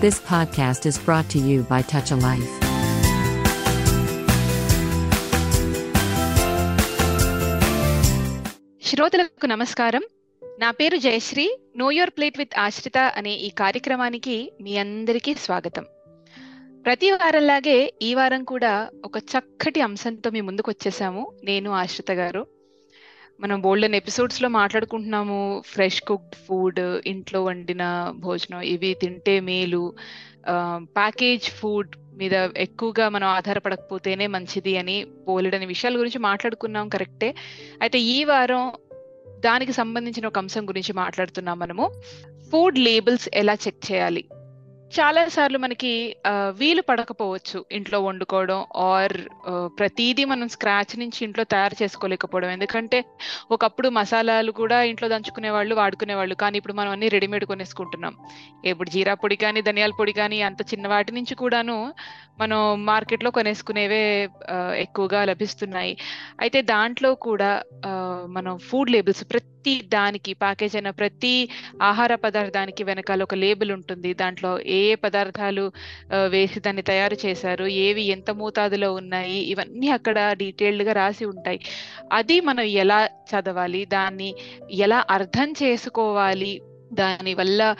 This podcast is brought to you by Touch a Life. శ్రోతలకు నమస్కారం. నా పేరు Jayashree. Know your plate with Ashrita అనే ఈ కార్యక్రమానికి మీ అందరికీ స్వాగతం. ప్రతి వారంలాగే ఈ వారం కూడా ఒక చక్కటి అంశంతో మీ ముందుకు వచ్చేసాము నేను ఆశ్రిత గారు. మనం బోల్డెన్ ఎపిసోడ్స్లో మాట్లాడుకుంటున్నాము. ఫ్రెష్ కుక్డ్ ఫుడ్ ఇంట్లో వండిన భోజనం ఇవి తింటే మేలు. ప్యాకేజ్ ఫుడ్ మీద ఎక్కువగా మనం ఆధారపడకపోతేనే మంచిది అని బోలెడని విషయాల గురించి మాట్లాడుకున్నాం కరెక్టే. అయితే ఈ వారం దానికి సంబంధించిన ఒక అంశం గురించి మాట్లాడుతున్నాం మనము. ఫుడ్ లేబుల్స్ ఎలా చెక్ చేయాలి? చాలా సార్లు మనకి వీలు పడకపోవచ్చు ఇంట్లో వండుకోవడం ఆర్ ప్రతిదీ మనం స్క్రాచ్ నుంచి ఇంట్లో తయారు చేసుకోలేకపోవడం. ఎందుకంటే ఒకప్పుడు మసాలాలు కూడా ఇంట్లో దంచుకునే వాళ్ళు వాడుకునే వాళ్ళు. కానీ ఇప్పుడు మనం అన్ని రెడీమేడ్ కొనేసుకుంటున్నాం. ఇప్పుడు జీరా పొడి కానీ ధనియాల పొడి కానీ అంత చిన్న వాటి నుంచి కూడాను మనం మార్కెట్లో కొనేసుకునేవే ఎక్కువగా లభిస్తున్నాయి. అయితే దాంట్లో కూడా మనం ఫుడ్ లేబుల్స్ ప్రతి ప్రతి దానికి ప్యాకేజ్ అయిన ప్రతి ఆహార పదార్థానికి వెనకాల ఒక లేబుల్ ఉంటుంది. దాంట్లో ఏ ఏ పదార్థాలు వేసి దాన్ని తయారు చేశారు ఏవి ఎంత మోతాదులో ఉన్నాయి ఇవన్నీ అక్కడ డీటెయిల్డ్గా రాసి ఉంటాయి. అది మనం ఎలా చదవాలి దాన్ని ఎలా అర్థం చేసుకోవాలి దాని వల్ల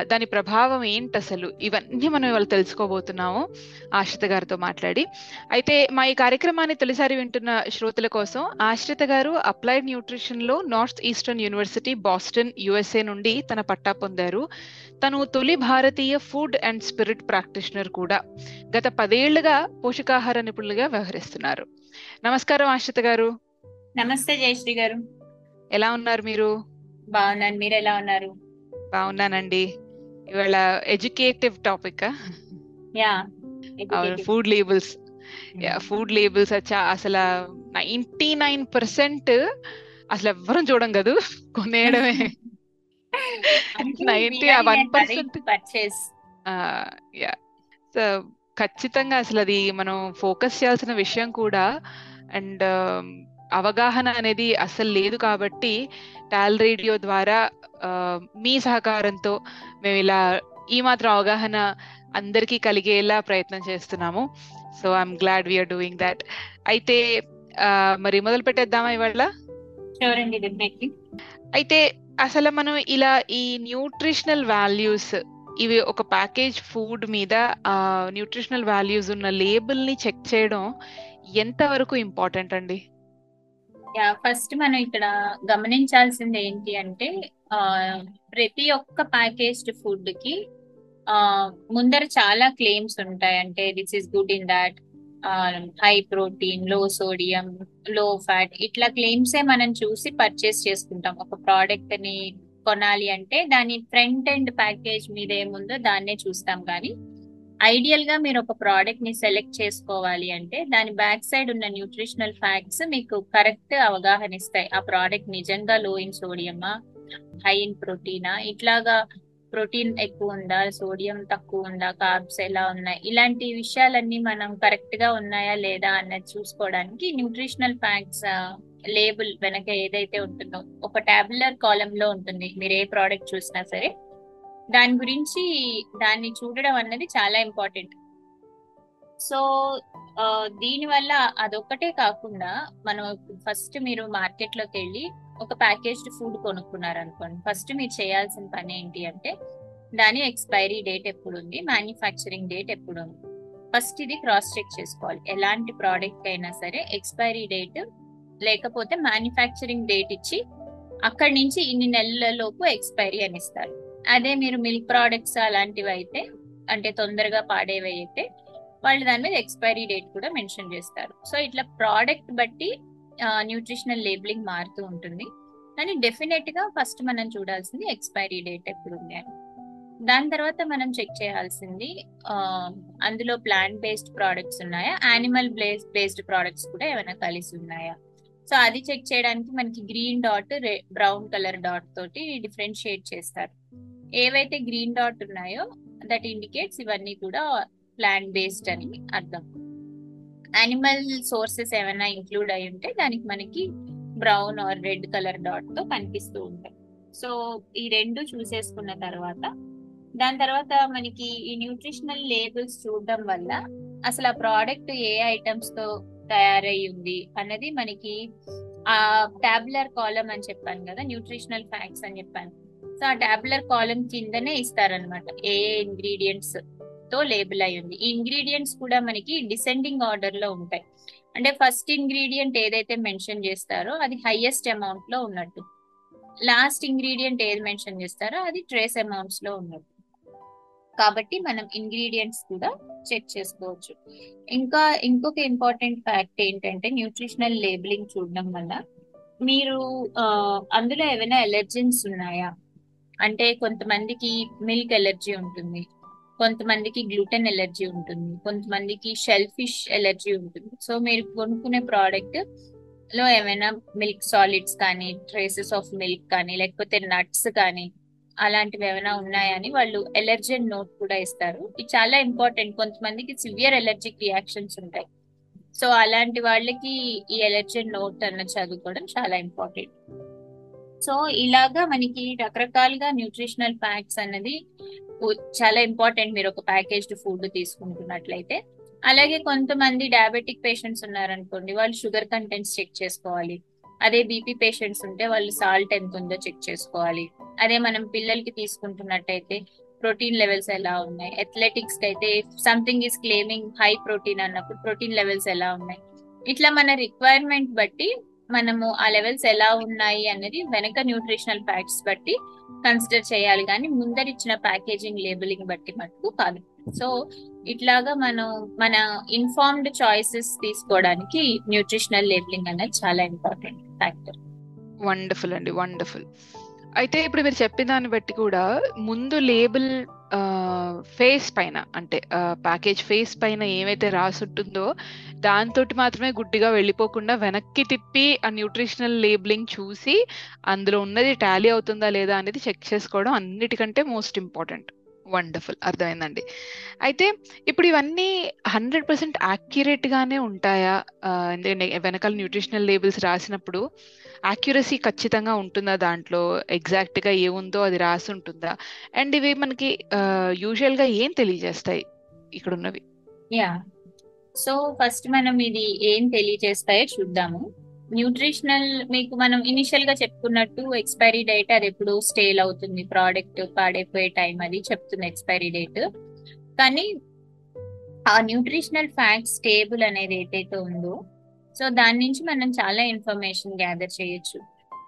దాని ప్రభావం ఏంటి అసలు? ఇవన్నీ మనం ఇవాళ తెలుసుకోబోతున్నాము. ఆశ్రిత గారితో మాట్లాడి. అయితే మా ఈ కార్యక్రమాన్ని తొలిసారి వింటున్న శ్రోతల కోసం ఆశ్రిత గారు applied న్యూట్రిషన్లో north eastern university Boston USA నుండి తన పట్టా పొందారు. తను తొలి భారతీయ ఫుడ్ అండ్ స్పిరిట్ ప్రాక్టీషనర్ కూడా. గత పదేళ్ళుగా పోషకాహార నిపుణులుగా వ్యవహరిస్తున్నారు. నమస్కారం ఆశ్రిత గారు. నమస్తే జయశ్రీ గారు. ఎలా ఉన్నారు మీరు? బాగున్నాను. మీరు ఎలా ఉన్నారు? బాగున్నానండి. ఇవాళ educative topic. Food labels. Food labels వచ్చా అసలు నైన్టీ నైన్ పర్సెంట్ అసలు ఎవ్వరం చూడం కదా. కొనేయడమే. నైన్టీ వన్ పర్సెంట్ సో ఖచ్చితంగా అసలు అది మనం ఫోకస్ చేయాల్సిన విషయం కూడా అండ్ అవగాహన అనేది అసలు లేదు కాబట్టి టాల్ రేడియో ద్వారా మీ సహకారంతో మేము ఇలా ఈ మాత్రం అవగాహన అందరికీ కలిగేలా ప్రయత్నం చేస్తున్నాము. So I'm glad we're doing that అయితే మరి మొదలు పెట్టేద్దామా ఇవాళ? అయితే అసలు మనం ఇలా ఈ న్యూట్రిషనల్ వాల్యూస్ ఇవి ఒక ప్యాకేజ్ ఫుడ్ మీద న్యూట్రిషనల్ వాల్యూస్ ఉన్న లేబుల్ని చెక్ చేయడం ఎంత వరకు ఇంపార్టెంట్ అండి? యా ఫస్ట్ మనం ఇక్కడ గమనించాల్సింది ఏంటి అంటే ప్రతి ఒక్క ప్యాకేజ్డ్ ఫుడ్కి ముందర చాలా క్లెయిమ్స్ ఉంటాయి. అంటే this is good in that high ప్రోటీన్లో sodium low fat ఇట్లా క్లెయిమ్స్ ఏ మనం చూసి పర్చేస్ చేసుకుంటాం. ఒక ప్రోడక్ట్ని కొనాలి అంటే దాని ఫ్రంట్ ఎండ్ ప్యాకేజ్ మీద ఏముందో దాన్నే చూస్తాం. కానీ ఐడియల్గా మీరు ఒక ప్రోడక్ట్ని సెలెక్ట్ చేసుకోవాలి అంటే దాని బ్యాక్ సైడ్ ఉన్న న్యూట్రిషనల్ ఫ్యాక్ట్స్ మీకు కరెక్ట్ అవగాహన ఇస్తాయి. ఆ ప్రోడక్ట్ నిజంగా లో ఇన్ సోడియమా హై ఇన్ ప్రోటీనా ఇట్లాగా ప్రోటీన్ ఎక్కువ ఉందా? సోడియం తక్కువ ఉందా? కార్బ్స్ ఎలా ఉన్నాయి? ఇలాంటి విషయాలన్నీ మనం కరెక్ట్గా ఉన్నాయా లేదా అన్నది చూసుకోవడానికి న్యూట్రిషనల్ ఫ్యాక్ట్స్ లేబుల్ వెనక ఏదైతే ఉంటుందో ఒక టాబ్యులర్ కాలం లో ఉంటుంది. మీరు ఏ ప్రోడక్ట్ చూసినా సరే దాని గురించి దాన్ని చూడడం అన్నది చాలా ఇంపార్టెంట్. సో దీని వల్ల అదొక్కటే కాకుండా మనం ఫస్ట్ మీరు మార్కెట్లోకి వెళ్ళి ఒక ప్యాకేజ్డ్ ఫుడ్ కొనుక్కున్నారు అనుకోండి ఫస్ట్ మీరు చేయాల్సిన పని ఏంటి అంటే దాని ఎక్స్పైరీ డేట్ ఎప్పుడు ఉంది మ్యానుఫ్యాక్చరింగ్ డేట్ ఎప్పుడు ఉంది ఫస్ట్ ఇది క్రాస్ చెక్ చేసుకోవాలి. ఎలాంటి ప్రోడక్ట్ అయినా సరే ఎక్స్పైరీ డేట్ లేకపోతే మ్యానుఫ్యాక్చరింగ్ డేట్ ఇచ్చి అక్కడి నుంచి ఇన్ని నెలలలోపు ఎక్స్పైరీ అని ఇస్తారు. అదే మీరు మిల్క్ ప్రోడక్ట్స్ అలాంటివి అయితే అంటే తొందరగా పాడేవి అయితే వాళ్ళు దాని మీద ఎక్స్పైరీ డేట్ కూడా మెన్షన్ చేస్తారు. సో ఇట్లా ప్రోడక్ట్ బట్టి న్యూట్రిషనల్ లేబులింగ్ మారుతూ ఉంటుంది. కానీ డెఫినెట్గా ఫస్ట్ మనం చూడాల్సింది ఎక్స్పైరీ డేట్ ఎప్పుడు ఉంది అని. దాని తర్వాత మనం చెక్ చేయాల్సింది అందులో ప్లాంట్ బేస్డ్ ప్రోడక్ట్స్ ఉన్నాయా? యానిమల్ బేస్ బేస్డ్ ప్రోడక్ట్స్ కూడా ఏమైనా కలిసి ఉన్నాయా? సో అది చెక్ చేయడానికి మనకి green dot brown colour dot తోటి డిఫరెన్షియేట్ చేస్తారు. ఏవైతే గ్రీన్ డాట్ ఉన్నాయో దట్ ఇండికేట్స్ ఇవన్నీ కూడా ప్లాంట్ బేస్డ్ అని అర్థం. యానిమల్ సోర్సెస్ ఏమైనా ఇంక్లూడ్ అయి ఉంటే దానికి మనకి బ్రౌన్ ఆర్ రెడ్ కలర్ డాట్తో కనిపిస్తూ ఉంటాయి. సో ఈ రెండు చూసేసుకున్న తర్వాత దాని తర్వాత మనకి ఈ న్యూట్రిషనల్ లేబుల్స్ చూడడం వల్ల అసలు ఆ ప్రోడక్ట్ ఏ ఐటమ్స్తో తయారై ఉంది అన్నది మనకి ఆ టాబ్లర్ కాలం అని చెప్పాను కదా న్యూట్రిషనల్ ఫ్యాక్ట్స్ అని చెప్పాను. సో ఆ టాబ్యులర్ కాలం కిందనే ఇస్తారనమాట ఏ ఇంగ్రీడియంట్స్తో లేబుల్ అయి ఉంది. ఈ ఇంగ్రీడియంట్స్ కూడా మనకి డిసెండింగ్ ఆర్డర్లో ఉంటాయి. అంటే ఫస్ట్ ఇంగ్రీడియంట్ ఏదైతే మెన్షన్ చేస్తారో అది హైయెస్ట్ అమౌంట్లో ఉన్నట్టు. లాస్ట్ ఇంగ్రీడియంట్ ఏది మెన్షన్ చేస్తారో అది ట్రేస్ అమౌంట్స్లో ఉన్నట్టు. కాబట్టి మనం ఇంగ్రీడియంట్స్ కూడా చెక్ చేసుకోవచ్చు. ఇంకా ఇంకొక ఇంపార్టెంట్ ఫ్యాక్ట్ ఏంటంటే న్యూట్రిషనల్ లేబులింగ్ చూడడం వల్ల మీరు అందులో ఏమైనా ఎలర్జెన్స్ ఉన్నాయా? అంటే కొంతమందికి మిల్క్ ఎలర్జీ ఉంటుంది కొంతమందికి గ్లూటెన్ ఎలర్జీ ఉంటుంది కొంతమందికి షెల్ ఫిష్ ఎలర్జీ ఉంటుంది. సో మీరు కొనుక్కునే ప్రోడక్ట్లో ఏమైనా మిల్క్ సాలిడ్స్ కానీ ట్రేసెస్ ఆఫ్ మిల్క్ కానీ లేకపోతే నట్స్ కానీ అలాంటివి ఏమైనా ఉన్నాయని వాళ్ళు ఎలర్జెన్ నోట్ కూడా ఇస్తారు. ఇది చాలా ఇంపార్టెంట్ కొంతమందికి సివియర్ ఎలర్జిక్ రియాక్షన్స్ ఉంటాయి. సో అలాంటి వాళ్ళకి ఈ ఎలర్జెన్ నోట్ అన్న చదువుకోవడం చాలా ఇంపార్టెంట్ సో ఇలాగా మనకి రకరకాలుగా న్యూట్రిషనల్ ఫ్యాక్ట్స్ అన్నది చాలా ఇంపార్టెంట్ మీరు ఒక ప్యాకేజ్డ్ ఫుడ్ తీసుకుంటున్నట్లయితే. అలాగే కొంతమంది డయాబెటిక్ పేషెంట్స్ ఉన్నారనుకోండి వాళ్ళు షుగర్ కంటెంట్స్ చెక్ చేసుకోవాలి. అదే బీపీ పేషెంట్స్ ఉంటే వాళ్ళు సాల్ట్ ఎంత ఉందో చెక్ చేసుకోవాలి. అదే మనం పిల్లలకి తీసుకుంటున్నట్టయితే ప్రోటీన్ లెవెల్స్ ఎలా ఉన్నాయి? అథ్లెటిక్స్కి అయితే something is claiming high protein అన్నప్పుడు ప్రోటీన్ లెవెల్స్ ఎలా ఉన్నాయి? ఇట్లా మన రిక్వైర్మెంట్ బట్టి మనము ఆ లెవెల్స్ ఎలా ఉన్నాయి అనేది వెనక న్యూట్రిషనల్ ఫ్యాక్ట్స్ బట్టి కన్సిడర్ చేయాలి. కానీ ముందరిచ్చిన ప్యాకేజింగ్ లేబులింగ్ బట్టి మటుకు కాదు. సో ఇట్లాగా మనం మన ఇన్ఫార్మ్డ్ చాయిసెస్ తీసుకోవడానికి న్యూట్రిషనల్ లేబులింగ్ అనేది చాలా ఇంపార్టెంట్ ఫ్యాక్టర్ వండర్ఫుల్ అండి వండర్ఫుల్. అయితే ఇప్పుడు మీరు చెప్పిన దాన్ని బట్టి కూడా ముందు లేబుల్ ఫేస్ పైన అంటే ప్యాకేజ్ ఫేస్ పైన ఏమైతే రాసి ఉంటుందో దాంతో మాత్రమే గుడ్డిగా వెళ్ళిపోకుండా వెనక్కి తిప్పి ఆ న్యూట్రిషనల్ లేబులింగ్ చూసి అందులో ఉన్నది టాలీ అవుతుందా లేదా అనేది చెక్ చేసుకోవడం అన్నిటికంటే మోస్ట్ ఇంపార్టెంట్ వండర్ఫుల్ అర్థమైందండి. అయితే ఇప్పుడు ఇవన్నీ హండ్రెడ్ పర్సెంట్ యాక్యురేట్ గానే ఉంటాయా ఎందుకంటే వెనకాల న్యూట్రిషనల్ లేబుల్స్ రాసినప్పుడు యాక్యురసీ ఖచ్చితంగా ఉంటుందా దాంట్లో? ఎగ్జాక్ట్గా ఏముందో అది రాసి ఉంటుందా? అండ్ ఇవి మనకి యూజువల్గా ఏం తెలియజేస్తాయి ఇక్కడ ఉన్నవి యా. సో ఫస్ట్ మనం ఇది ఏం తెలియజేస్తాయో చూద్దాము. న్యూట్రిషనల్ మీకు మనం ఇనిషియల్గా చెప్పుకున్నట్టు ఎక్స్పైరీ డేట్ అది ఎప్పుడు స్టేల్ అవుతుంది. ప్రోడక్ట్ పాడైపోయే టైం అది చెప్తుంది ఎక్స్పైరీ డేట్ కానీ ఆ న్యూట్రిషనల్ ఫ్యాక్ట్స్ టేబుల్ అనేది ఏదైతే ఉందో సో దాని నుంచి మనం చాలా ఇన్ఫర్మేషన్ గ్యాదర్ చేయొచ్చు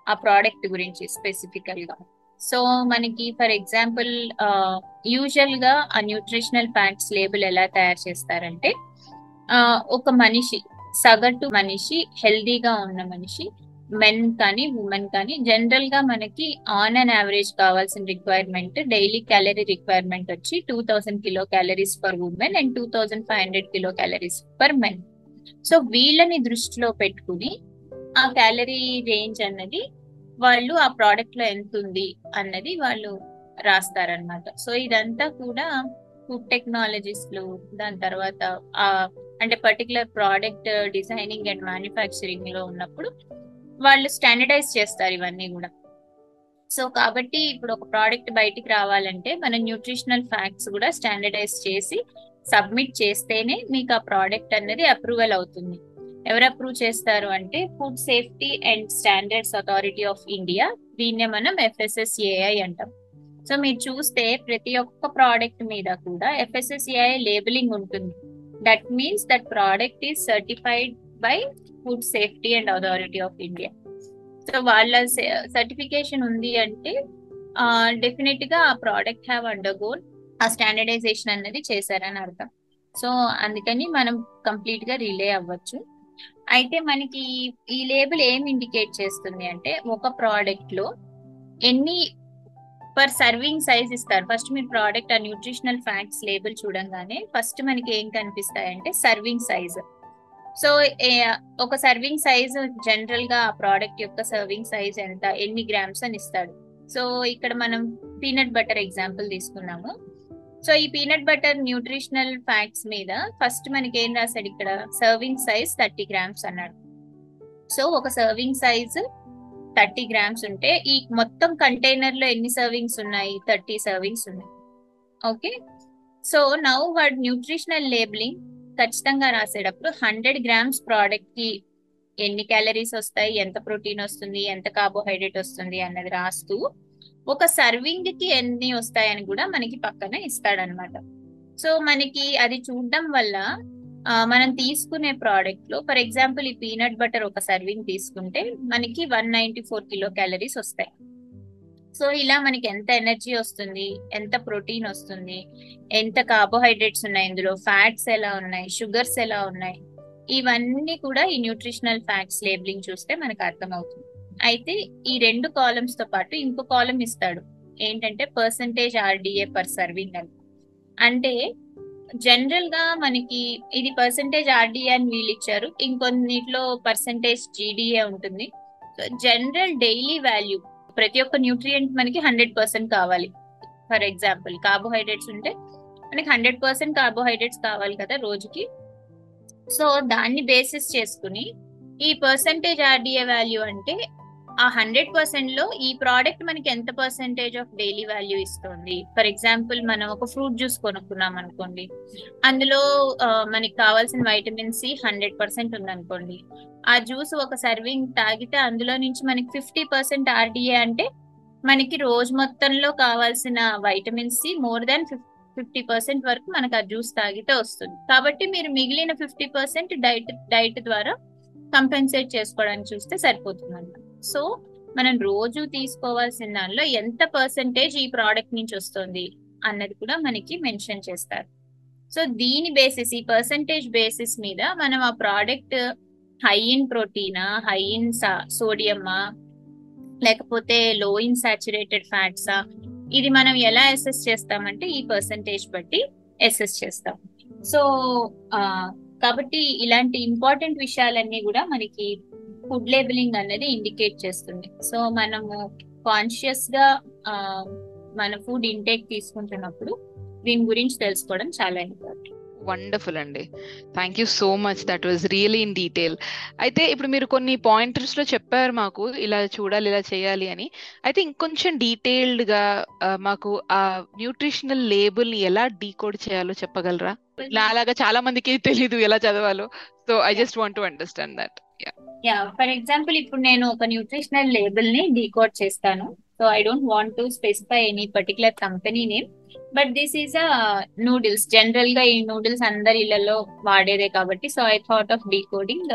ఆ ప్రోడక్ట్ గురించి స్పెసిఫికల్గా. సో మనకి ఫర్ ఎగ్జాంపుల్ యూజువల్గా ఆ న్యూట్రిషనల్ ఫ్యాక్ట్స్ లేబుల్ ఎలా తయారు చేస్తారంటే ఒక మనిషి సగటు మనిషి హెల్దీగా ఉన్న మనిషి మెన్ కానీ ఉమెన్ కానీ జనరల్గా మనకి ఆన్ అండ్ యావరేజ్ కావాల్సిన రిక్వైర్మెంట్ డైలీ క్యాలరీ రిక్వైర్మెంట్ వచ్చి two thousand kilo calories per women and two thousand five hundred kilo calories per men so వీళ్ళని దృష్టిలో పెట్టుకుని ఆ క్యాలరీ రేంజ్ అన్నది వాళ్ళు ఆ ప్రోడక్ట్లో ఎంత ఉంది అన్నది వాళ్ళు రాస్తారనమాట సో ఇదంతా కూడా ఫుడ్ టెక్నాలజిస్ట్లు దాని తర్వాత ఆ అంటే పర్టికులర్ ప్రోడక్ట్ డిజైనింగ్ అండ్ మ్యానుఫ్యాక్చరింగ్లో ఉన్నప్పుడు వాళ్ళు స్టాండర్డైజ్ చేస్తారు ఇవన్నీ కూడా. సో కాబట్టి ఇప్పుడు ఒక ప్రోడక్ట్ బయటికి రావాలంటే మన న్యూట్రిషనల్ ఫ్యాక్ట్స్ కూడా స్టాండర్డైజ్ చేసి సబ్మిట్ చేస్తేనే మీకు ఆ ప్రోడక్ట్ అనేది అప్రూవల్ అవుతుంది. ఎవరు అప్రూవ్ చేస్తారు అంటే food safety and standards authority of India దీన్నే మనం ఎఫ్ఎస్ఎస్ఏఐ అంటాం. సో మీరు చూస్తే ప్రతి ఒక్క ప్రోడక్ట్ మీద కూడా ఎఫ్ఎస్ఎస్ఏఐ లేబులింగ్ ఉంటుంది. That means that product is certified by food safety and authority of India so వాళ్ళ సర్టిఫికేషన్ ఉంది అంటే డెఫినెట్గా ఆ ప్రోడక్ట్ హ్యావ్ అండర్ గోల్ ఆ స్టాండర్డైజేషన్ అనేది చేశారని అర్థం. సో అందుకని మనం కంప్లీట్గా రిలే అవ్వచ్చు. అయితే మనకి ఈ లేబుల్ ఏం ఇండికేట్ చేస్తుంది అంటే ఒక ప్రోడక్ట్లో ఎన్ని పర్ సర్వింగ్ సైజ్ ఇస్తారు. ఫస్ట్ మీరు ప్రోడక్ట్ ఆ న్యూట్రిషనల్ ఫ్యాక్ట్స్ లేబుల్ చూడంగానే ఫస్ట్ మనకి ఏం కనిపిస్తాయంటే సర్వింగ్ సైజ్ సో ఒక సర్వింగ్ సైజ్ జనరల్గా ఆ ప్రోడక్ట్ యొక్క సర్వింగ్ సైజ్ ఎంత ఎన్ని గ్రామ్స్ అని ఇస్తాడు. సో ఇక్కడ మనం పీనట్ బటర్ ఎగ్జాంపుల్ తీసుకున్నాము. సో ఈ పీనట్ బటర్ న్యూట్రిషనల్ ఫ్యాక్ట్స్ మీద ఫస్ట్ మనకి ఏం రాశాడు ఇక్కడ? సర్వింగ్ సైజ్ థర్టీ గ్రామ్స్ అన్నాడు. సో ఒక సర్వింగ్ సైజ్ థర్టీ గ్రామ్స్ ఉంటే ఈ మొత్తం కంటైనర్లో ఎన్ని సర్వింగ్స్ ఉన్నాయి? థర్టీ సర్వింగ్స్ ఉన్నాయి. ఓకే? సో నౌ వాడు న్యూట్రిషనల్ లేబులింగ్ ఖచ్చితంగా రాసేటప్పుడు హండ్రెడ్ గ్రామ్స్ ప్రోడక్ట్కి ఎన్ని క్యాలరీస్ వస్తాయి? ఎంత ప్రోటీన్ వస్తుంది? ఎంత కార్బోహైడ్రేట్ వస్తుంది? అన్నది రాస్తూ ఒక సర్వింగ్కి ఎన్ని వస్తాయని కూడా మనకి పక్కన ఇస్తాడనమాట సో మనకి అది చూడడం వల్ల మనం తీసుకునే ప్రోడక్ట్లో ఫర్ ఎగ్జాంపుల్ ఈ పీనట్ బటర్ ఒక సర్వింగ్ తీసుకుంటే మనకి one ninety four kilo calories వస్తాయి. సో ఇలా మనకి ఎంత ఎనర్జీ వస్తుంది ఎంత ప్రోటీన్ వస్తుంది ఎంత కార్బోహైడ్రేట్స్ ఉన్నాయి ఇందులో ఫ్యాట్స్ ఎలా ఉన్నాయి షుగర్స్ ఎలా ఉన్నాయి ఇవన్నీ కూడా ఈ న్యూట్రిషనల్ ఫ్యాట్స్ లేబులింగ్ చూస్తే మనకు అర్థమవుతుంది. అయితే ఈ రెండు కాలమ్స్తో పాటు ఇంకో కాలం ఇస్తాడు. ఏంటంటే పర్సంటేజ్ ఆర్డిఏ పర్ సర్వింగ్ అని. అంటే జనరల్గా మనకి ఇది పర్సంటేజ్ ఆర్డిఏ అని వీళ్ళు ఇచ్చారు. ఇంకొన్నిట్లో పర్సంటేజ్ జీడీఏ ఉంటుంది. జనరల్ డైలీ వాల్యూ ప్రతి ఒక్క న్యూట్రియంట్ మనకి హండ్రెడ్ పర్సెంట్ కావాలి. ఫర్ ఎగ్జాంపుల్ కార్బోహైడ్రేట్స్ ఉంటే మనకి హండ్రెడ్ పర్సెంట్ కార్బోహైడ్రేట్స్ కావాలి కదా రోజుకి. సో దాన్ని బేసిస్ చేసుకుని ఈ పర్సంటేజ్ ఆర్డిఏ వాల్యూ అంటే ఆ హండ్రెడ్ పర్సెంట్లో ఈ ప్రోడక్ట్ మనకి ఎంత పర్సెంటేజ్ ఆఫ్ డైలీ వాల్యూ ఇస్తుంది? ఫర్ ఎగ్జాంపుల్ మనం ఒక ఫ్రూట్ జ్యూస్ కొనుక్కున్నాం అనుకోండి. అందులో మనకి కావాల్సిన వైటమిన్ సి హండ్రెడ్ పర్సెంట్ ఉందనుకోండి. ఆ జ్యూస్ ఒక సర్వింగ్ తాగితే అందులో నుంచి మనకి ఫిఫ్టీ పర్సెంట్ ఆర్డిఏ అంటే మనకి రోజు మొత్తంలో కావాల్సిన vitamin C more than fifty percent వరకు మనకు ఆ జ్యూస్ తాగితే వస్తుంది. కాబట్టి మీరు మిగిలిన ఫిఫ్టీ పర్సెంట్ డైట్ డైట్ ద్వారా కంపెన్సేట్ చేసుకోవడానికి చూస్తే సరిపోతుంది అన్నమాట సో మనం రోజు తీసుకోవాల్సిన దానిలో ఎంత పర్సెంటేజ్ ఈ ప్రోడక్ట్ నుంచి వస్తుంది అన్నది కూడా మనకి మెన్షన్ చేస్తారు. సో దీని బేసిస్ ఈ పర్సంటేజ్ బేసిస్ మీద మనం ఆ ప్రోడక్ట్ హై ఇన్ ప్రోటీనా హై ఇన్ సోడియమా లేకపోతే లో ఇన్ సాచురేటెడ్ ఫ్యాట్సా ఇది మనం ఎలా అసెస్ చేస్తామంటే ఈ పర్సంటేజ్ బట్టి అసెస్ చేస్తాం. సో కాబట్టి ఇలాంటి ఇంపార్టెంట్ విషయాలన్నీ కూడా మనకి ఫుడ్ లేబులింగ్ అనేది ఇండికేట్ చేస్తుంది. సో మనము కాన్షియస్గా మన ఫుడ్ ఇంటేక్ తీసుకుంటున్నప్పుడు దీని గురించి తెలుసుకోవడం చాలా ఇంపార్టెంట్. వండర్ఫుల్ అండి. Thank you so much. That was really in detail అయితే ఇప్పుడు మీరు కొన్ని పాయింటర్స్లో చెప్పారు మాకు ఇలా చూడాలి ఇలా చేయాలి అని. అయితే ఇంకొంచెం డీటెయిల్డ్గా మాకు ఆ న్యూట్రిషనల్ లేబుల్ని ఎలా డీకోడ్ చేయాలో చెప్పగలరా? నాలాగా చాలా మందికి తెలీదు ఎలా చదవాలో. So I just want to understand that ya for example ఇప్పుడు నేను ఒక న్యూట్రిషనల్ లేబుల్ని డీకోడ్ చేస్తాను. So I don't want to specify any particular company name but this is a noodles జనరల్గా ఈ నూడిల్స్ అందరి ఇళ్ళలో వాడేదే కాబట్టి so I thought of decoding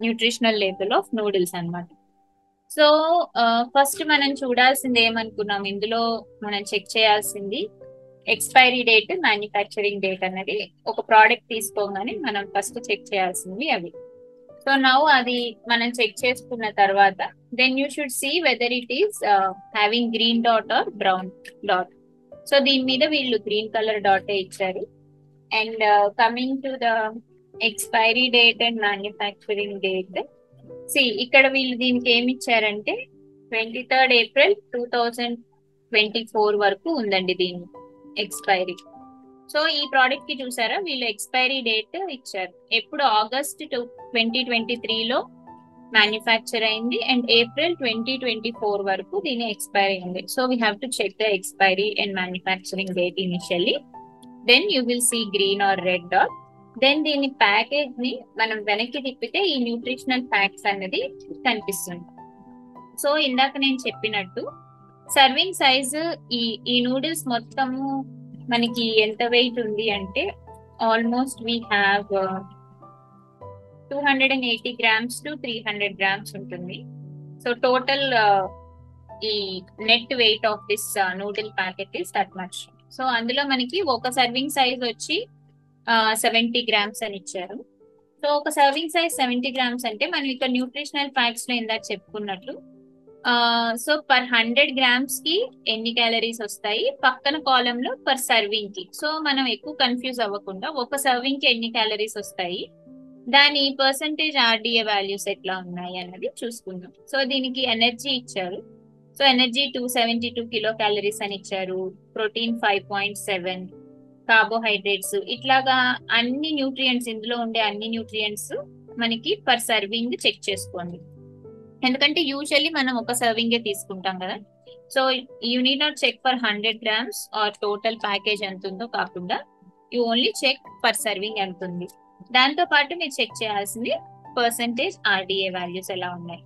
nutritional label of noodles అన్నమాట. సో ఫస్ట్ uh, మనం చూడాల్సింది ఏమనుకున్నాం? ఇందులో మనం చెక్ చేయాల్సింది ఎక్స్పైరీ డేట్ మ్యానుఫ్యాక్చరింగ్ డేట్ అనేది ఒక ప్రోడక్ట్ తీసుకోగానే మనం ఫస్ట్ చెక్ చేయాల్సింది అవి. సో నౌ అది మనం చెక్ చేసుకున్న తర్వాత then you should see whether it is having green dot or brown dot so దీని మీద వీళ్ళు గ్రీన్ కలర్ డాట్ ఇచ్చారు. And coming to the expiry date and manufacturing date see ఇక్కడ వీళ్ళు దీనికి ఏమి ఇచ్చారంటే twenty third April two thousand twenty four వరకు ఉందండి దీని ఎక్స్పైరీ సో ఈ ప్రోడక్ట్కి చూసారా? వీళ్ళు ఎక్స్పైరీ డేట్ ఇచ్చారు. ఎప్పుడు? ఆగస్ట్ ట్వంటీ ట్వంటీ త్రీలో మ్యానుఫ్యాక్చర్ అయింది. And April twenty twenty four వరకు దీని ఎక్స్పైరీ ఉంది. So we have to check the expiry and manufacturing date initially then you will see green or red dot then దీని ప్యాకేజ్ని మనం వెనక్కి తిప్పితే ఈ న్యూట్రిషనల్ ఫ్యాక్ట్స్ అనేది కనిపిస్తుంది. సో ఇందాక నేను చెప్పినట్టు సర్వింగ్ సైజు ఈ ఈ నూడిల్స్ మొత్తము మనకి ఎంత వెయిట్ ఉంది అంటే almost we have two hundred and eighty grams to three hundred grams ఉంటుంది. సో టోటల్ uh, ఈ net weight of this noodle packet is that much so అందులో మనకి ఒక సర్వింగ్ సైజ్ వచ్చి uh, సెవెంటీ గ్రామ్స్ అని ఇచ్చారు. సో ఒక serving size seventy grams అంటే మనం ఇక్కడ న్యూట్రిషనల్ ఫ్యాక్ట్స్లో ఇందాక చెప్పుకున్నట్లు సో పర్ హండ్రెడ్ గ్రామ్స్కి ఎన్ని క్యాలరీస్ వస్తాయి? పక్కన కాలం లో పర్ సర్వింగ్కి. సో మనం ఎక్కువ కన్ఫ్యూజ్ అవ్వకుండా ఒక సర్వింగ్కి ఎన్ని క్యాలరీస్ వస్తాయి? దాని పర్సంటేజ్ ఆర్డిఏ వాల్యూస్ ఎట్లా ఉన్నాయి అన్నది చూసుకుందాం. సో దీనికి ఎనర్జీ ఇచ్చారు. So energy two seventy two kilo calories అని ఇచ్చారు. Protein five point seven carbohydrates ఇట్లాగా అన్ని న్యూట్రియంట్స్ ఇందులో ఉండే అన్ని న్యూట్రియంట్స్ మనకి పర్ సర్వింగ్ చెక్ చేసుకోండి. ఎందుకంటే యూజువల్లీ మనం ఒక సర్వింగ్ తీసుకుంటాం కదా. So you need not check for hundred grams or total package ఎంత ఉందో కాకుండా you only check per serving ఎంత ఉంది. దాంతో పాటు మీరు చెక్ చేయాల్సింది పర్సంటేజ్ ఆర్డిఏ వాల్యూస్ ఎలా ఉన్నాయి.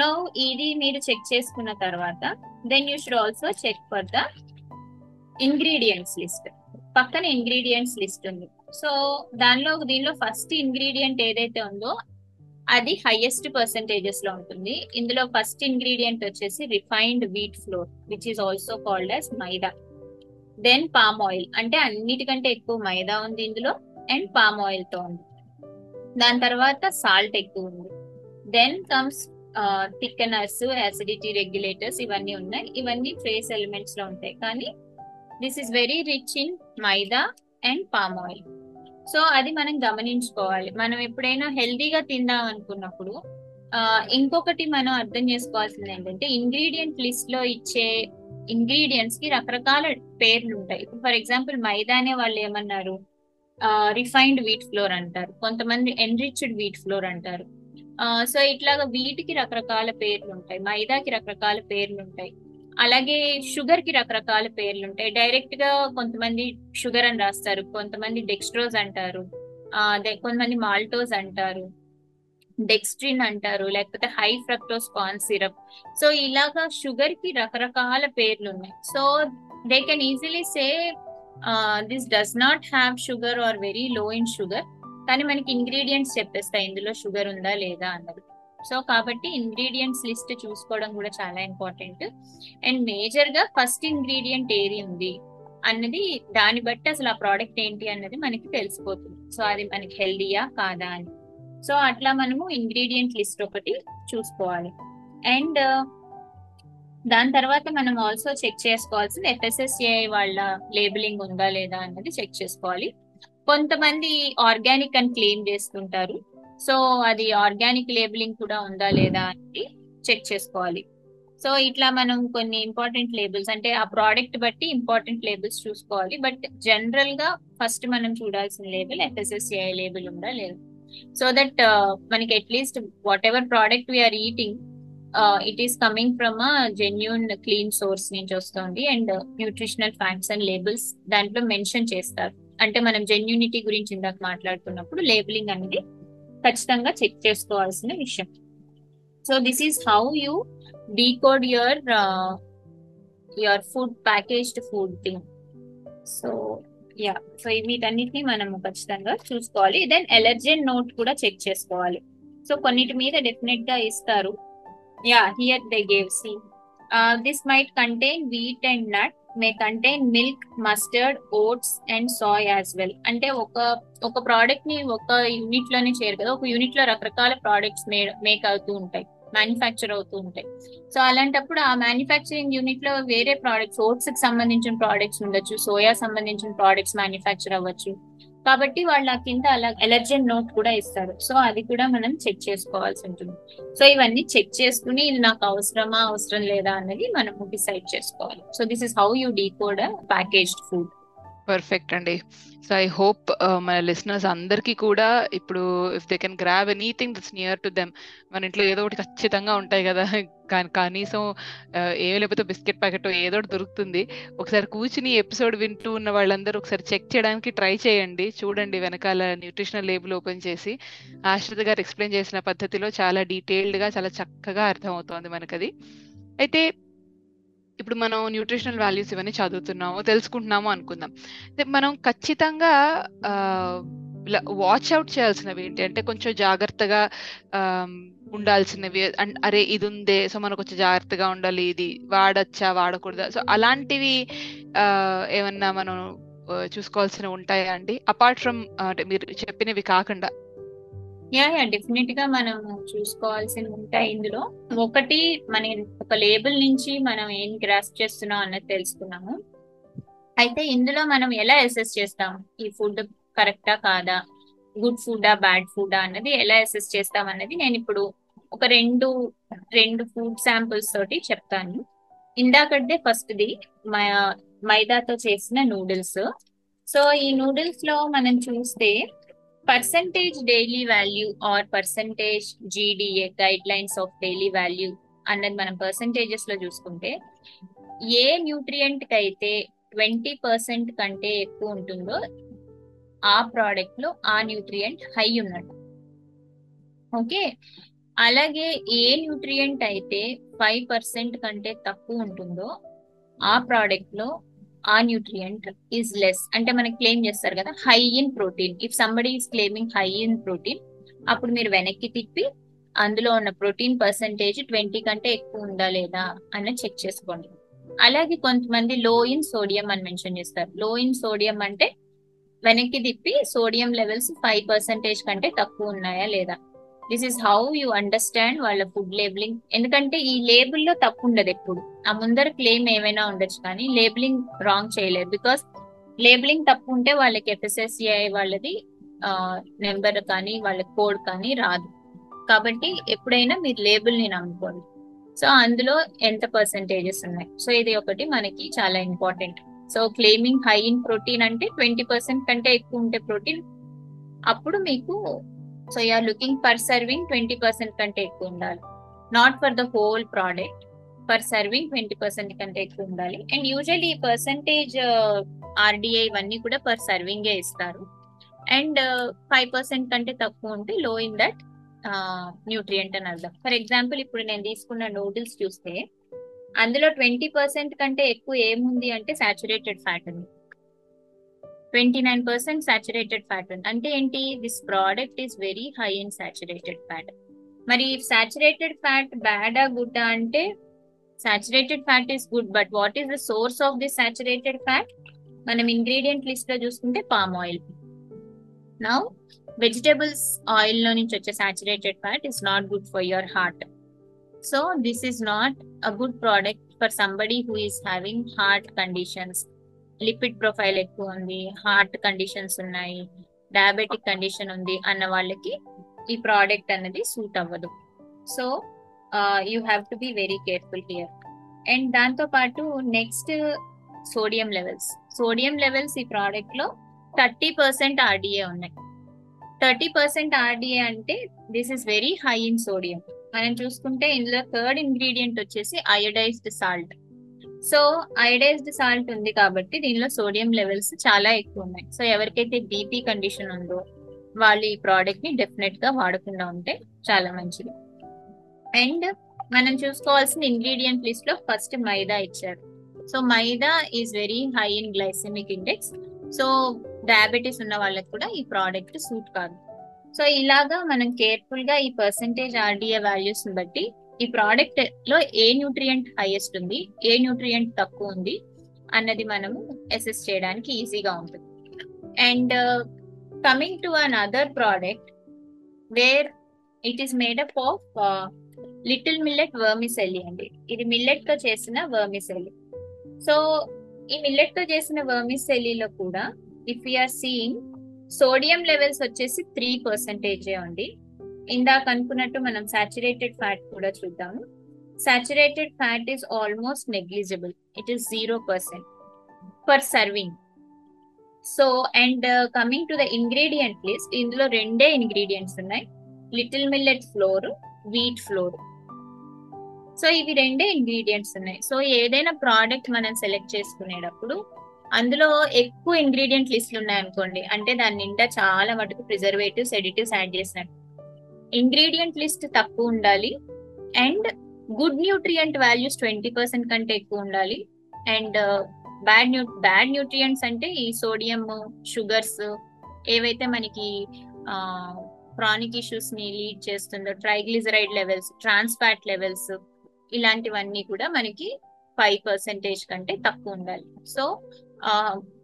నో ఇది మీరు చెక్ చేసుకున్న తర్వాత then you should also check for the ingredients list పక్కన ఇంగ్రీడియంట్స్ లిస్ట్ ఉంది. సో దానిలో దీనిలో ఫస్ట్ ఇంగ్రీడియంట్ ఏదైతే ఉందో అది హైయెస్ట్ పర్సంటేజెస్లో ఉంటుంది. ఇందులో ఫస్ట్ ఇంగ్రీడియంట్ వచ్చేసి refined wheat flour which is also called as maida. Then palm oil అంటే అన్నిటికంటే ఎక్కువ మైదా ఉంది ఇందులో అండ్ పామ్ ఆయిల్తో ఉంది. దాని తర్వాత సాల్ట్ ఎక్కువ ఉంది. Then comes thickeners acidity regulators ఇవన్నీ ఉన్నాయి. ఇవన్నీ ట్రేస్ ఎలిమెంట్స్లో ఉంటాయి. కానీ this is very rich in maida and palm oil so అది మనం గమనించుకోవాలి. మనం ఎప్పుడైనా హెల్దీగా తిందాం అనుకున్నప్పుడు ఇంకొకటి మనం అర్థం చేసుకోవాల్సింది ఏంటంటే ఇంగ్రీడియంట్ లిస్ట్లో ఇచ్చే ఇంగ్రీడియంట్స్కి రకరకాల పేర్లు ఉంటాయి. ఇప్పుడు ఫర్ ఎగ్జాంపుల్ మైదానే వాళ్ళు ఏమన్నారు? రిఫైన్డ్ వీట్ ఫ్లోర్ అంటారు. కొంతమంది ఎన్రిచ్డ్ వీట్ ఫ్లోర్ అంటారు. సో ఇట్లాగా వీటికి రకరకాల పేర్లు ఉంటాయి. మైదాకి రకరకాల పేర్లు ఉంటాయి. అలాగే షుగర్కి రకరకాల పేర్లు ఉంటాయి డైరెక్ట్గా కొంతమంది షుగర్ అని రాస్తారు కొంతమంది డెక్స్ట్రోజ్ అంటారు కొంతమంది మాల్టోస్ అంటారు డెక్స్ట్రిన్ అంటారు లేకపోతే high fructose corn syrup. So ఇలాగా షుగర్కి రకరకాల పేర్లు ఉన్నాయి so they can easily say this does not have sugar or very low in sugar కానీ మనకి ఇంగ్రీడియంట్స్ చెప్పేస్తాయి ఇందులో షుగర్ ఉందా లేదా అన్నది. సో కాబట్టి ఇంగ్రీడియంట్స్ లిస్ట్ చూసుకోవడం కూడా చాలా ఇంపార్టెంట్ అండ్ మేజర్గా ఫస్ట్ ఇంగ్రీడియంట్ ఏది ఉంది? అన్నది దాన్ని బట్టి అసలు ఆ ప్రోడక్ట్ ఏంటి అన్నది మనకి తెలిసిపోతుంది. సో అది మనకి హెల్దీయా కాదా అని. సో అట్లా మనము ఇంగ్రీడియంట్ లిస్ట్ ఒకటి చూసుకోవాలి. అండ్ uh, దాని తర్వాత మనం ఆల్సో చెక్ చేసుకోవాల్సింది ఎఫ్ఎస్ఎస్ఏఐ వాళ్ళ లేబులింగ్ ఉందా లేదా అన్నది చెక్ చేసుకోవాలి. కొంతమంది ఆర్గానిక్ అని క్లెయిమ్ చేస్తుంటారు. సో అది ఆర్గానిక్ లేబులింగ్ కూడా ఉందా లేదా అని చెక్ చేసుకోవాలి. సో ఇట్లా మనం కొన్ని ఇంపార్టెంట్ లేబుల్స్ అంటే ఆ ప్రోడక్ట్ బట్టి ఇంపార్టెంట్ లేబుల్స్ చూసుకోవాలి. బట్ జనరల్గా ఫస్ట్ మనం చూడాల్సిన లేబుల్ ఎఫ్ఎస్ఎస్సిఐ లేబుల్ ఉందా లేదా? సో దట్ మనకి at least whatever product we are eating it is coming from a genuine clean source నుంచి వస్తుంది. And nutritional facts and labels దాంట్లో మెన్షన్ చేస్తారు. అంటే మనం జెన్యూనిటీ గురించి ఇందాక మాట్లాడుతున్నప్పుడు లేబులింగ్ అనేది ఖచ్చితంగా చెక్ చేసుకోవాల్సిన విషయం. So this is how you decode your your food packaged food thing so yeah so వీటన్నిటిని మనము ఖచ్చితంగా చూసుకోవాలి. దెన్ ఎలర్జెన్ నోట్ కూడా చెక్ చేసుకోవాలి. సో కొన్నిటి మీద డెఫినెట్గా ఇస్తారు yeah here they gave see this might contain wheat and nut may contain milk mustard oats and soy as well. అంటే ఒక ఒక ప్రోడక్ట్ని ఒక యూనిట్లోనే చేయరు కదా ఒక యూనిట్లో రకరకాల ప్రోడక్ట్స్ మేక్ అవుతూ ఉంటాయి మ్యానుఫ్యాక్చర్ అవుతూ ఉంటాయి. సో అలాంటప్పుడు ఆ మ్యానుఫ్యాక్చరింగ్ యూనిట్లో వేరే ప్రోడక్ట్స్ ఓట్స్కి సంబంధించిన ప్రోడక్ట్స్ ఉండొచ్చు సోయా సంబంధించిన ప్రోడక్ట్స్ మ్యానుఫ్యాక్చర్ అవ్వచ్చు. కాబట్టి వాళ్ళ కింద అలా ఎలర్జెన్ నోట్ కూడా ఇస్తారు. సో అది కూడా మనం చెక్ చేసుకోవాల్సి ఉంటుంది. సో ఇవన్నీ చెక్ చేసుకుని ఇది నాకు అవసరమా అవసరం లేదా అన్నది మనం డిసైడ్ చేసుకోవాలి. So this is how you decode packaged food. Perfect అండి. సో ఐ హోప్ మన లిసనర్స్ అందరికీ కూడా ఇప్పుడు if they can grab anything that's near to them మన ఇంట్లో ఏదో ఒకటి ఖచ్చితంగా ఉంటాయి కదా. కనీసం uh, ఏ లేకపోతే బిస్కెట్ ప్యాకెట్ ఏదో ఒకటి దొరుకుతుంది. ఒకసారి కూర్చుని ఎపిసోడ్ వింటూ ఉన్న వాళ్ళందరూ ఒకసారి చెక్ చేయడానికి ట్రై చేయండి. చూడండి వెనకాల న్యూట్రిషనల్ లేబుల్ ఓపెన్ చేసి ఆశ్రిత గారు ఎక్స్ప్లెయిన్ చేసిన పద్ధతిలో చాలా డీటెయిల్డ్గా చాలా చక్కగా అర్థమవుతోంది మనకది. అయితే ఇప్పుడు మనం న్యూట్రిషనల్ వాల్యూస్ ఇవన్నీ చదువుతున్నాము తెలుసుకుంటున్నాము అనుకుందాం. మనం ఖచ్చితంగా వాచ్ అవుట్ చేయాల్సినవి ఏంటి? అంటే కొంచెం జాగ్రత్తగా ఉండాల్సినవి అరే ఇది ఉందే సో మనం కొంచెం జాగ్రత్తగా ఉండాలి ఇది వాడచ్చా వాడకూడదా? సో అలాంటివి ఏమన్నా మనం చూసుకోవాల్సినవి ఉంటాయా అండి? అపార్ట్ ఫ్రమ్ అంటే మీరు చెప్పినవి కాకుండా యా యా డెఫినెట్గా మనం చూసుకోవాల్సి ఉంటాయి ఇందులో. ఒకటి మన ఒక లేబుల్ నుంచి మనం ఏం గ్రాస్ చేస్తున్నాం అన్నది తెలుసుకున్నాము. అయితే ఇందులో మనం ఎలా అసెస్ చేస్తాం? ఈ ఫుడ్ కరెక్టా కాదా? గుడ్ ఫుడా బ్యాడ్ ఫుడా అన్నది ఎలా అసెస్ చేస్తాం అన్నది నేను ఇప్పుడు ఒక రెండు రెండు ఫుడ్ శాంపుల్స్ తోటి చెప్తాను. ఇందాకంటే ఫస్ట్ది మైదాతో చేసిన నూడిల్స్ సో ఈ నూడిల్స్లో మనం చూస్తే percentage daily value or percentage GDA guidelines of daily value అన్నది మనం పర్సంటేజెస్లో చూసుకుంటే ఏ న్యూట్రియంట్కి అయితే ట్వంటీ పర్సెంట్ కంటే ఎక్కువ ఉంటుందో ఆ ప్రోడక్ట్లో ఆ న్యూట్రియంట్ హై ఉన్నట్టు. ఓకే? అలాగే ఏ న్యూట్రియంట్ అయితే ఫైవ్ పర్సెంట్ కంటే తక్కువ ఉంటుందో ఆ ప్రోడక్ట్లో ఆ న్యూట్రియంట్ ఈజ్ లెస్ అంటే మనకి క్లెయిమ్ చేస్తారు కదా high in protein if somebody is claiming high in protein అప్పుడు మీరు వెనక్కి తిప్పి అందులో ఉన్న ప్రోటీన్ పర్సంటేజ్ ట్వంటీ కంటే ఎక్కువ ఉందా లేదా అని చెక్ చేసుకోండి. అలాగే కొంతమంది లో ఇన్ సోడియం అని మెన్షన్ చేస్తారు. లో ఇన్ సోడియం అంటే వెనక్కి తిప్పి సోడియం లెవెల్స్ ఫైవ్ పర్సెంటేజ్ కంటే తక్కువ ఉన్నాయా లేదా? This is how you understand వాళ్ళ ఫుడ్ లేబులింగ్ ఎందుకంటే ఈ లేబుల్లో తప్పు ఉండదు ఎప్పుడు. ఆ ముందర క్లెయిమ్ ఏమైనా ఉండొచ్చు కానీ లేబులింగ్ రాంగ్ చేయలేదు. బికాస్ లేబులింగ్ తప్పు ఉంటే వాళ్ళకి ఎఫ్ఎస్ఎస్సిఐ వాళ్ళది నెంబర్ కానీ వాళ్ళ కోడ్ కానీ రాదు. కాబట్టి ఎప్పుడైనా మీరు లేబుల్ని అనుకోండి సో అందులో ఎంత పర్సంటేజెస్ ఉన్నాయి? సో ఇది ఒకటి మనకి చాలా important so claiming high in protein అంటే ట్వంటీ పర్సెంట్ కంటే ఎక్కువ ఉంటే ప్రోటీన్ అప్పుడు మీకు so you're looking per serving twenty percent కంటే ఎక్కువ ఉండాలి. Not for the whole product per serving twenty percent కంటే ఎక్కువ ఉండాలి. అండ్ యూజువల్లీ ఈ పర్సంటేజ్ ఆర్డీఐ uh, ఇవన్నీ కూడా పర్ సర్వింగ్ ఇస్తారు. అండ్ ఫైవ్ పర్సెంట్ కంటే తక్కువ ఉంటే లో ఇన్ దట్ న్యూట్రియంట్ అని అర్థం. ఫర్ ఎగ్జాంపుల్ ఇప్పుడు నేను తీసుకున్న నూడిల్స్ చూస్తే అందులో ట్వంటీ పర్సెంట్ కంటే ఎక్కువ ఏముంది అంటే సాచురేటెడ్ ఫ్యాట్ ఉంది. Twenty nine percent saturated fat ఉంది అంటే ఏంటి? This product is very high in saturated fat మరి సాచురేటెడ్ ఫ్యాట్ బ్యాడా గుడ్డా అంటే saturated fat is good but what is the source of this saturated fat మనం ఇంగ్రీడియంట్ లిస్ట్లో చూసుకుంటే పామ్ ఆయిల్ నౌ వెజిటేబుల్స్ ఆయిల్లో నుంచి వచ్చే saturated fat is not good for your heart so this is not a good product for somebody who is having heart conditions lipid profile ఎక్కువ ఉంది heart conditions ఉన్నాయి diabetic condition ఉంది అన్న వాళ్ళకి ఈ ప్రోడక్ట్ అనేది సూట్ అవ్వదు. So you have to be very careful here and దాంతో పాటు next sodium levels sodium levels ఈ ప్రోడక్ట్లో థర్టీ పర్సెంట్ ఆర్డిఏ ఉన్నాయి. థర్టీ పర్సెంట్ ఆర్డిఏ అంటే this is very high in sodium మనం చూసుకుంటే ఇందులో థర్డ్ ఇంగ్రీడియంట్ వచ్చేసి iodised salt so iodised salt ఉంది కాబట్టి దీనిలో సోడియం లెవెల్స్ చాలా ఎక్కువ ఉన్నాయి. సో ఎవరికైతే బీపీ కండిషన్ ఉందో వాళ్ళు ఈ ప్రోడక్ట్ని డెఫినెట్గా వాడకుండా ఉంటే చాలా మంచిది. అండ్ మనం చూసుకోవాల్సిన ఇంగ్రీడియంట్ లిస్ట్లో ఫస్ట్ మైదా ఇచ్చారు. So maida is very high in glycemic index. So diabetes ఉన్న వాళ్ళకి కూడా ఈ ప్రోడక్ట్ సూట్ కాదు. సో ఇలాగా మనం కేర్ఫుల్గా ఈ పర్సంటేజ్ ఆర్డీఏ వాల్యూస్ బట్టి ఈ ప్రోడక్ట్లో ఏ న్యూట్రియంట్ హైయెస్ట్ ఉంది ఏ న్యూట్రియంట్ తక్కువ ఉంది అన్నది మనము అసెస్ చేయడానికి ఈజీగా ఉంటుంది. And coming to another product where it is made up of little millet vermicelli అండి. ఇది మిల్లెట్తో చేసిన వర్మిసెల్లి సో ఈ మిల్లెట్తో చేసిన వర్మిసెల్లిలో కూడా if you're seeing sodium levels వచ్చేసి త్రీ పర్సెంటేజే ఉంది ఇందాక అనుకున్నట్టు మనం సాచురేటెడ్ ఫ్యాట్ కూడా చూద్దాము. Saturated fat is almost negligible it is zero percent per serving so and coming to the ingredient list ఇందులో రెండే ఇంగ్రీడియంట్స్ ఉన్నాయి. Little millet flour wheat flour so ఇవి రెండే ఇంగ్రీడియంట్స్ ఉన్నాయి. సో ఏదైనా ప్రోడక్ట్ మనం సెలెక్ట్ చేసుకునేటప్పుడు అందులో ఎక్కువ ఇంగ్రీడియంట్ లిస్టులు ఉన్నాయనుకోండి అంటే దాని నిండా చాలా మటుకు ప్రిజర్వేటివ్స్ ఎడిటివ్స్ యాడ్ చేసినట్టు. ఇంగ్రీడియంట్ లిస్ట్ తక్కువ ఉండాలి. And good nutrient values twenty percent కంటే ఎక్కువ ఉండాలి. And uh, bad new bad nutrients అంటే ఈ సోడియం షుగర్స్ ఏవైతే మనకి క్రానిక్ ఇష్యూస్ని లీడ్ చేస్తుందో triglyceride levels trans fat levels ఇలాంటివన్నీ కూడా మనకి ఫైవ్ పర్సెంటేజ్ కంటే తక్కువ ఉండాలి. సో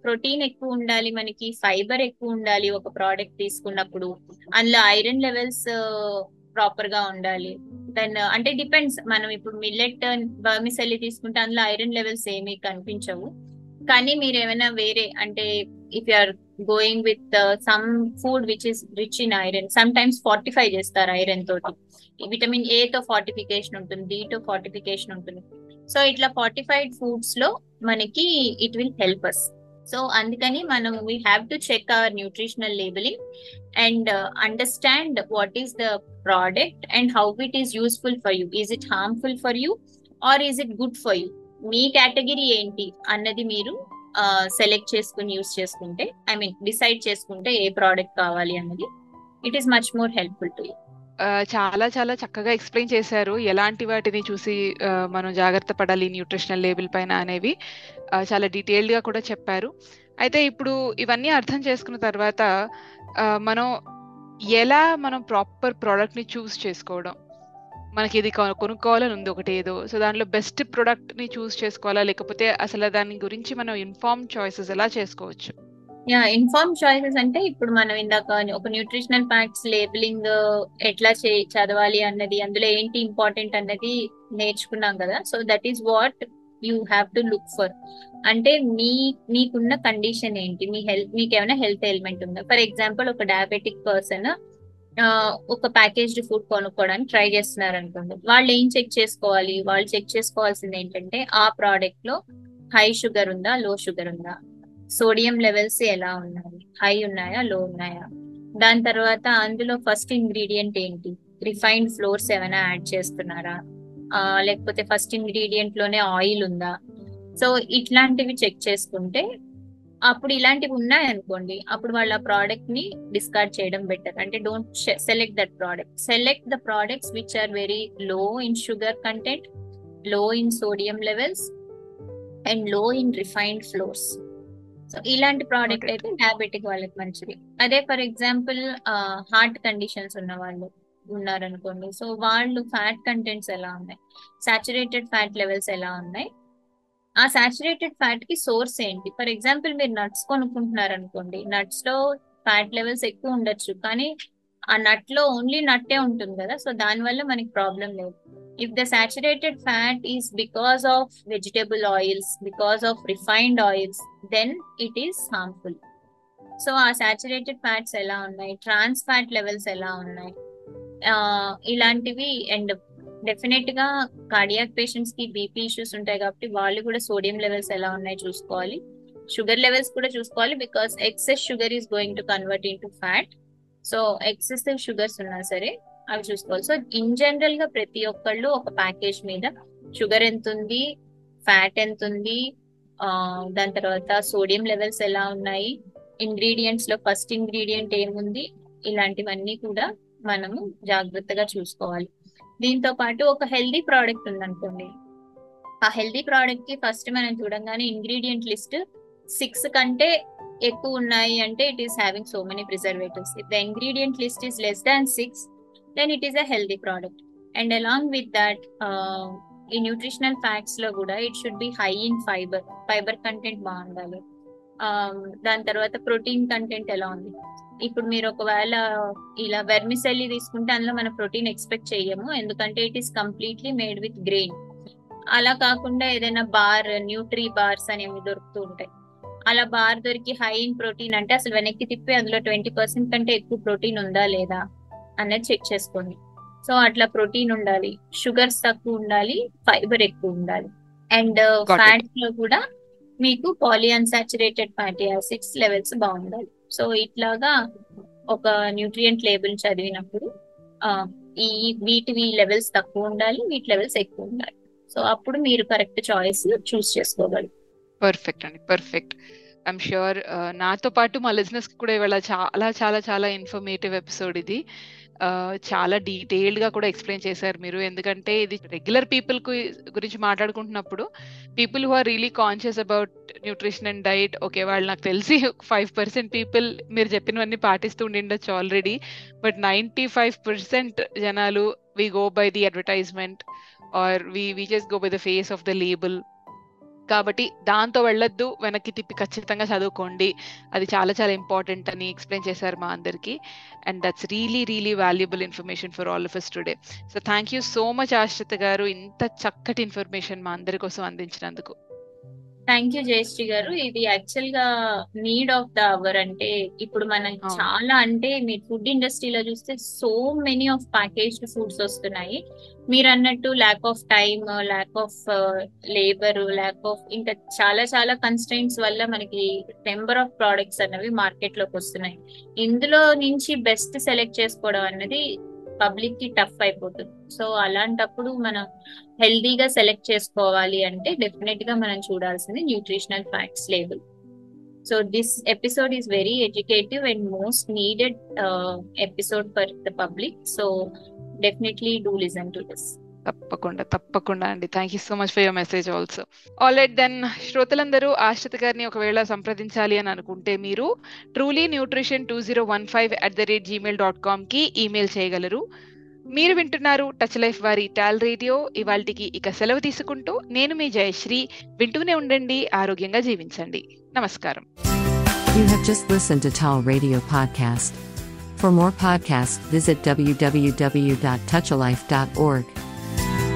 ప్రోటీన్ ఎక్కువ ఉండాలి మనకి ఫైబర్ ఎక్కువ ఉండాలి ఒక ప్రోడక్ట్ తీసుకున్నప్పుడు. అందులో ఐరన్ లెవెల్స్ ప్రాపర్గా ఉండాలి. దెన్ అంటే డిపెండ్స్. మనం ఇప్పుడు మిల్లెట్ బర్మిసెల్లి తీసుకుంటే అందులో ఐరన్ లెవెల్స్ ఏమీ కనిపించవు. కానీ మీరు ఏమైనా వేరే అంటే if are going with some food which is rich in iron sometimes fortify చేస్తారు ఐరన్ తోటి. విటమిన్ ఏ తో ఫార్టిఫికేషన్ ఉంటుంది డి తో ఫార్టిఫికేషన్ ఉంటుంది. సో ఇట్లా ఫార్టిఫైడ్ ఫుడ్స్లో మనకి it will help us so అందుకని మనం we have to check our nutritional labelling and understand what is the product and how it is useful for you is it harmful for you or is it good for you me category ఏంటి అన్నది మీరు select చేసుకుని use చేసుకుంటే I mean decide చేసుకుంటే ఏ product కావాలి అన్నది it is much more helpful to you చాలా చాలా చక్కగా ఎక్స్ప్లెయిన్ చేశారు. ఎలాంటి వాటిని చూసి మనం జాగ్రత్త పడాలి న్యూట్రిషనల్ లేబుల్ పైన అనేవి. చాలా డీటెయిల్డ్గా కూడా చెప్పారు. అయితే ఇప్పుడు ఇవన్నీ అర్థం చేసుకున్న తర్వాత మనం ఎలా మనం ప్రాపర్ ప్రోడక్ట్ని చూస్ చేసుకోవడం? మనకి ఇది కొనుక్కోవాలని ఉంది ఒకటి ఏదో. సో దాంట్లో బెస్ట్ ప్రోడక్ట్ని చూస్ చేసుకోవాలా? లేకపోతే అసలు దాని గురించి మనం ఇన్ఫార్మ్ చాయిసెస్ ఎలా చేసుకోవచ్చు? యా ఇన్ఫార్మ్ చాయిసెస్ అంటే ఇప్పుడు మనం ఇందాక ఒక న్యూట్రిషనల్ ఫ్యాక్ట్స్ లేబులింగ్ ఎట్లా చే చదవాలి అన్నది అందులో ఏంటి ఇంపార్టెంట్ అన్నది నేర్చుకున్నాం కదా. So that is what you have to look for అంటే మీ మీకున్న కండిషన్ ఏంటి? మీ హెల్త్ మీకు ఏమైనా హెల్త్ ఎలిమెంట్ ఉందా? ఫర్ ఎగ్జాంపుల్ ఒక డయాబెటిక్ పర్సన్ ఒక ప్యాకేజ్డ్ ఫుడ్ కొనుక్కోవడానికి ట్రై చేస్తున్నారు అనుకోండి వాళ్ళు ఏం చెక్ చేసుకోవాలి? వాళ్ళు చెక్ చేసుకోవాల్సింది ఏంటంటే ఆ ప్రోడక్ట్లో హై షుగర్ ఉందా? లో షుగర్ ఉందా? సోడియం లెవెల్స్ ఎలా ఉన్నాయి? హై ఉన్నాయా? లో ఉన్నాయా? దాని తర్వాత అందులో ఫస్ట్ ఇంగ్రీడియంట్ ఏంటి? రిఫైన్డ్ ఫ్లోర్స్ ఏమైనా యాడ్ చేస్తున్నారా? లేకపోతే ఫస్ట్ ఇంగ్రీడియంట్లోనే ఆయిల్ ఉందా? సో ఇట్లాంటివి చెక్ చేసుకుంటే అప్పుడు ఇలాంటివి ఉన్నాయి అనుకోండి అప్పుడు వాళ్ళ ప్రోడక్ట్ని డిస్కార్డ్ చేయడం బెటర్ అంటే don't select that product select the products which are very low in sugar కంటెంట్లో in sodium levels అండ్లో ఇన్ రిఫైన్డ్ ఫ్లోర్స్ సో ఇలాంటి ప్రోడక్ట్. అయితే డయాబెటిక్ వాళ్ళకి మంచిది. అదే ఫర్ ఎగ్జాంపుల్ హార్ట్ కండిషన్స్ ఉన్న వాళ్ళు ఉన్నారనుకోండి. సో వాళ్ళు ఫ్యాట్ కంటెంట్స్ ఎలా ఉన్నాయి? సాచురేటెడ్ ఫ్యాట్ లెవెల్స్ ఎలా ఉన్నాయి? ఆ సాచురేటెడ్ ఫ్యాట్కి సోర్స్ ఏంటి? ఫర్ ఎగ్జాంపుల్ మీరు నట్స్ కొనుక్కుంటున్నారు అనుకోండి నట్స్లో ఫ్యాట్ లెవెల్స్ ఎక్కువ ఉండొచ్చు. కానీ ఆ నట్లో ఓన్లీ నట్టే ఉంటుంది కదా. సో దాని వల్ల మనకి ప్రాబ్లం లేదు. If the saturated fat is because of vegetable oils because of refined oils then it is harmful so ఆ సాచురేటెడ్ ఫ్యాట్స్ ఎలా ఉన్నాయి? ట్రాన్స్ ఫ్యాట్ లెవెల్స్ ఎలా ఉన్నాయి? ఇలాంటివి అండ్ డెఫినెట్గా కార్డియాక్ పేషెంట్స్కి బీపీ ఇష్యూస్ ఉంటాయి కాబట్టి వాళ్ళు కూడా సోడియం లెవెల్స్ ఎలా ఉన్నాయి చూసుకోవాలి. షుగర్ లెవెల్స్ కూడా చూసుకోవాలి because excess sugar is going to convert into fat so excessive sugars ఉన్నా సరే అవి చూసుకోవాలి. సో ఇన్ జనరల్గా ప్రతి ఒక్కళ్ళు ఒక ప్యాకేజ్ మీద షుగర్ ఎంత ఉంది ఫ్యాట్ ఎంత ఉంది ఆ, దాని తర్వాత సోడియం లెవెల్స్ ఎలా ఉన్నాయి ఇంగ్రీడియంట్స్లో ఫస్ట్ ఇంగ్రీడియంట్ ఏముంది ఇలాంటివన్నీ కూడా మనము జాగ్రత్తగా చూసుకోవాలి. దీంతో పాటు ఒక హెల్దీ ప్రోడక్ట్ ఉందనుకోండి. ఆ హెల్దీ ప్రోడక్ట్కి ఫస్ట్ మనం చూడంగానే ఇంగ్రీడియంట్ లిస్ట్ సిక్స్ కంటే ఎక్కువ ఉన్నాయి అంటే it is having so many preservatives. If the ingredient list is less than six then it is a healthy product. And along with that ఈ న్యూట్రిషనల్ ఫ్యాక్ట్స్లో కూడా it should be high in fibre. Fibre content బాగుండాలి. దాని తర్వాత protein content ఎలా ఉంది? ఇప్పుడు మీరు ఒకవేళ ఇలా వెర్మిసెల్లి తీసుకుంటే అందులో మనం ప్రోటీన్ ఎక్స్పెక్ట్ చేయము ఎందుకంటే it is completely made with grain. అలా కాకుండా ఏదైనా బార్ న్యూట్రీ బార్స్ అనేవి దొరుకుతూ ఉంటాయి. అలా బార్ దొరికి హై ఇన్ ప్రోటీన్ అంటే అసలు వెనక్కి తిప్పి అందులో ట్వంటీ పర్సెంట్ కంటే ఎక్కువ ప్రోటీన్ ఉందా లేదా అన్నది చెక్ చేసుకోండి. సో అట్లా ప్రోటీన్ ఉండాలి. షుగర్స్ తక్కువ ఉండాలి. ఫైబర్ ఎక్కువ ఉండాలి. అండ్. ఫ్యాట్స్లో కూడా మీకు polyunsaturated fatty acids levels బాగుండాలి. సో ఇట్లాగా ఒక న్యూట్రియంట్ లేబుల్ చదివినప్పుడు ఈ వీటివి లెవెల్స్ తక్కువ ఉండాలి వీటి లెవెల్స్ ఎక్కువ ఉండాలి. సో అప్పుడు మీరు కరెక్ట్ చాయిస్ చూస్ చేసుకోగలరు. పర్ఫెక్ట్ అండి పర్ఫెక్ట్ ఐమ్ ష్యూర్ నాతో పాటు మా లిజినెస్ కూడా ఇవాళ చాలా చాలా చాలా ఇన్ఫర్మేటివ్ ఎపిసోడ్ ఇది. చాలా డీటెయిల్డ్గా కూడా ఎక్స్ప్లెయిన్ చేశారు మీరు. ఎందుకంటే ఇది రెగ్యులర్ పీపుల్కు గురించి మాట్లాడుకుంటున్నప్పుడు people who are really conscious about nutrition and diet. Okay వాళ్ళు నాకు తెలిసి ఫైవ్ పర్సెంట్ పీపుల్ మీరు చెప్పినవన్నీ పాటిస్తూ ఉండిండొచ్చు already. But ninety five percent జనాలు we go by the advertisement or we we just go by the face of the label. కాబట్టి దాంతో వెళ్ళొద్దు వెనక్కి తిప్పి ఖచ్చితంగా చదువుకోండి. అది చాలా చాలా ఇంపార్టెంట్ అని ఎక్స్ప్లెయిన్ చేశారు మా అందరికి. And that's really really valuable information for all of us today so thank you so much Ashrita garu. ఇంత చక్కటి ఇన్ఫర్మేషన్ మా అందరి కోసం అందించినందుకు. థ్యాంక్ యూ జయశ్రీ గారు. ఇది యాక్చువల్గా నీడ్ ఆఫ్ ద అవర్ అంటే ఇప్పుడు మనం. చాలా అంటే మీరు ఫుడ్ ఇండస్ట్రీలో చూస్తే so many of packaged foods వస్తున్నాయి. మీరు అన్నట్టు lack of time lack of labour lack of ఇంకా చాలా చాలా కన్స్టెంట్స్ వల్ల మనకి నెంబర్ ఆఫ్ ప్రోడక్ట్స్ అన్నవి మార్కెట్లోకి వస్తున్నాయి. ఇందులో నుంచి బెస్ట్ సెలెక్ట్ చేసుకోవడం అన్నది పబ్లిక్కి టఫ్ అయిపోతుంది. సో అలాంటప్పుడు మనం హెల్దీగా సెలెక్ట్ చేసుకోవాలి అంటే డెఫినెట్గా మనం చూడాల్సింది nutritional facts label. So this episode is very educative and most needed episode for the public. So definitely do listen to this. తప్పకుండా తప్పకుండా అండి. Thank you so much for your message also all right then శ్రోతలందరూ ఆశ్రిత గారిని ఒకవేళ సంప్రదించాలి అని అనుకుంటే మీరు truly nutrition two zero one five at the rate Gmail dot కామ్కి email చేయగలరు. మీరు వింటున్నారు టచ్ లైఫ్ వారి టాల్ రేడియో ఇవాళకి ఇక సెలవు తీసుకుంటూ నేను మీ జయశ్రీ. వింటూనే ఉండండి ఆరోగ్యంగా జీవించండి. నమస్కారం. You have just listened to Tall Radio Podcast. For more podcasts, visit www.touchalife.org. Thank you.